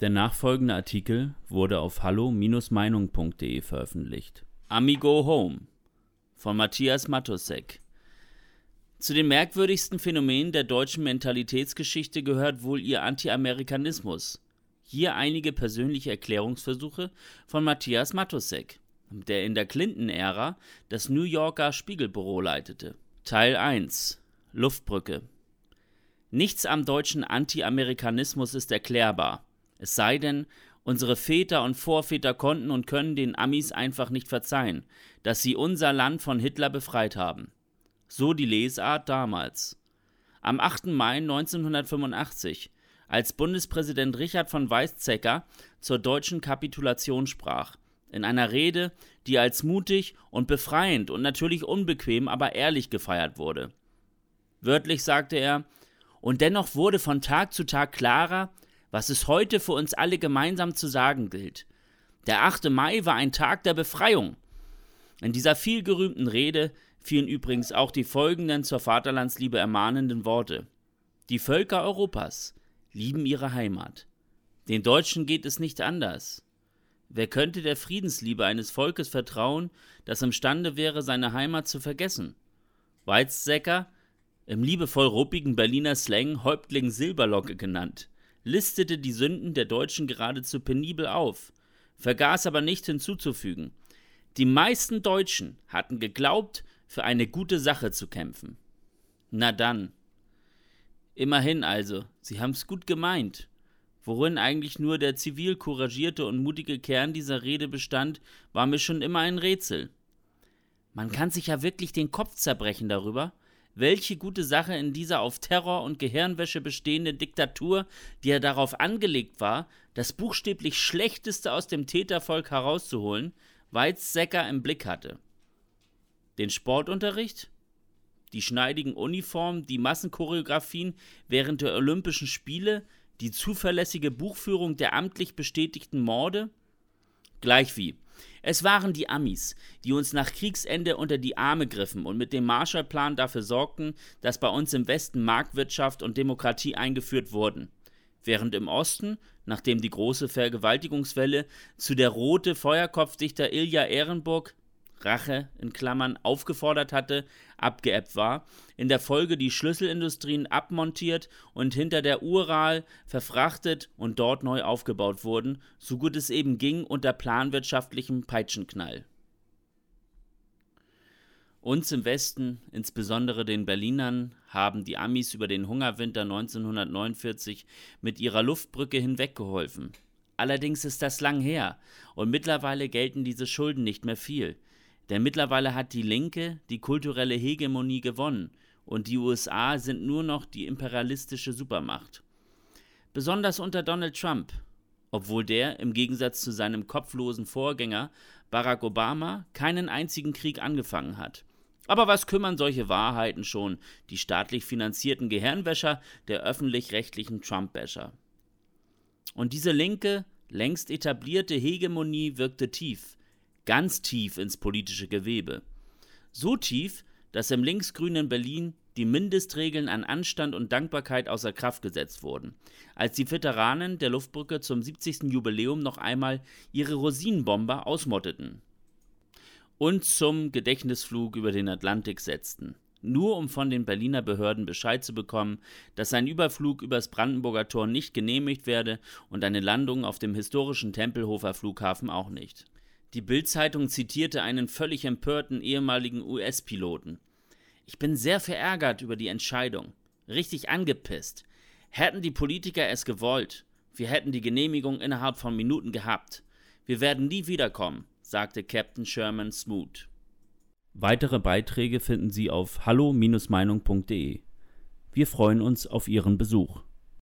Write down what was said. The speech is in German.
Der nachfolgende Artikel wurde auf hallo-meinung.de veröffentlicht. Amigo Home von Matthias Matosek. Zu den merkwürdigsten Phänomenen der deutschen Mentalitätsgeschichte gehört wohl ihr Anti-Amerikanismus. Hier einige persönliche Erklärungsversuche von Matthias Matosek, der in der Clinton-Ära das New Yorker Spiegelbüro leitete. Teil 1 Luftbrücke Nichts am deutschen Anti-Amerikanismus ist erklärbar. Es sei denn, unsere Väter und Vorväter konnten und können den Amis einfach nicht verzeihen, dass sie unser Land von Hitler befreit haben. So die Lesart damals. Am 8. Mai 1985, als Bundespräsident Richard von Weizsäcker zur deutschen Kapitulation sprach, in einer Rede, die als mutig und befreiend und natürlich unbequem, aber ehrlich gefeiert wurde. Wörtlich sagte er, und dennoch wurde von Tag zu Tag klarer, was es heute für uns alle gemeinsam zu sagen gilt. Der 8. Mai war ein Tag der Befreiung. In dieser vielgerühmten Rede fielen übrigens auch die folgenden zur Vaterlandsliebe ermahnenden Worte. Die Völker Europas lieben ihre Heimat. Den Deutschen geht es nicht anders. Wer könnte der Friedensliebe eines Volkes vertrauen, das imstande wäre, seine Heimat zu vergessen? Weizsäcker, im liebevoll ruppigen Berliner Slang Häuptling Silberlocke genannt, listete die Sünden der Deutschen geradezu penibel auf, vergaß aber nicht hinzuzufügen, die meisten Deutschen hatten geglaubt, für eine gute Sache zu kämpfen. Na dann. Immerhin also, sie haben's gut gemeint. Worin eigentlich nur der zivil couragierte und mutige Kern dieser Rede bestand, war mir schon immer ein Rätsel. Man kann sich ja wirklich den Kopf zerbrechen darüber, welche gute Sache in dieser auf Terror und Gehirnwäsche bestehende Diktatur, die ja darauf angelegt war, das buchstäblich Schlechteste aus dem Tätervolk herauszuholen, Weizsäcker im Blick hatte. Den Sportunterricht? Die schneidigen Uniformen, die Massenchoreografien während der Olympischen Spiele, die zuverlässige Buchführung der amtlich bestätigten Morde? Gleichwie, es waren die Amis, die uns nach Kriegsende unter die Arme griffen und mit dem Marshallplan dafür sorgten, dass bei uns im Westen Marktwirtschaft und Demokratie eingeführt wurden. Während im Osten, nachdem die große Vergewaltigungswelle zu der rote Feuerkopfdichter Ilja Ehrenburg Rache in Klammern aufgefordert hatte, abgeebbt war, in der Folge die Schlüsselindustrien abmontiert und hinter der Ural verfrachtet und dort neu aufgebaut wurden, so gut es eben ging unter planwirtschaftlichem Peitschenknall. Uns im Westen, insbesondere den Berlinern, haben die Amis über den Hungerwinter 1949 mit ihrer Luftbrücke hinweggeholfen. Allerdings ist das lang her, und mittlerweile gelten diese Schulden nicht mehr viel. Denn mittlerweile hat die Linke die kulturelle Hegemonie gewonnen und die USA sind nur noch die imperialistische Supermacht. Besonders unter Donald Trump, obwohl der im Gegensatz zu seinem kopflosen Vorgänger Barack Obama keinen einzigen Krieg angefangen hat. Aber was kümmern solche Wahrheiten schon die staatlich finanzierten Gehirnwäscher der öffentlich-rechtlichen Trump-Bäscher? Und diese linke, längst etablierte Hegemonie wirkte tief, ganz tief ins politische Gewebe. So tief, dass im linksgrünen Berlin die Mindestregeln an Anstand und Dankbarkeit außer Kraft gesetzt wurden, als die Veteranen der Luftbrücke zum 70. Jubiläum noch einmal ihre Rosinenbomber ausmotteten und zum Gedächtnisflug über den Atlantik setzten, nur um von den Berliner Behörden Bescheid zu bekommen, dass ein Überflug übers Brandenburger Tor nicht genehmigt werde und eine Landung auf dem historischen Tempelhofer Flughafen auch nicht. Die Bild-Zeitung zitierte einen völlig empörten ehemaligen US-Piloten. Ich bin sehr verärgert über die Entscheidung. Richtig angepisst. Hätten die Politiker es gewollt, wir hätten die Genehmigung innerhalb von Minuten gehabt. Wir werden nie wiederkommen, sagte Captain Sherman Smoot. Weitere Beiträge finden Sie auf hallo-meinung.de. Wir freuen uns auf Ihren Besuch.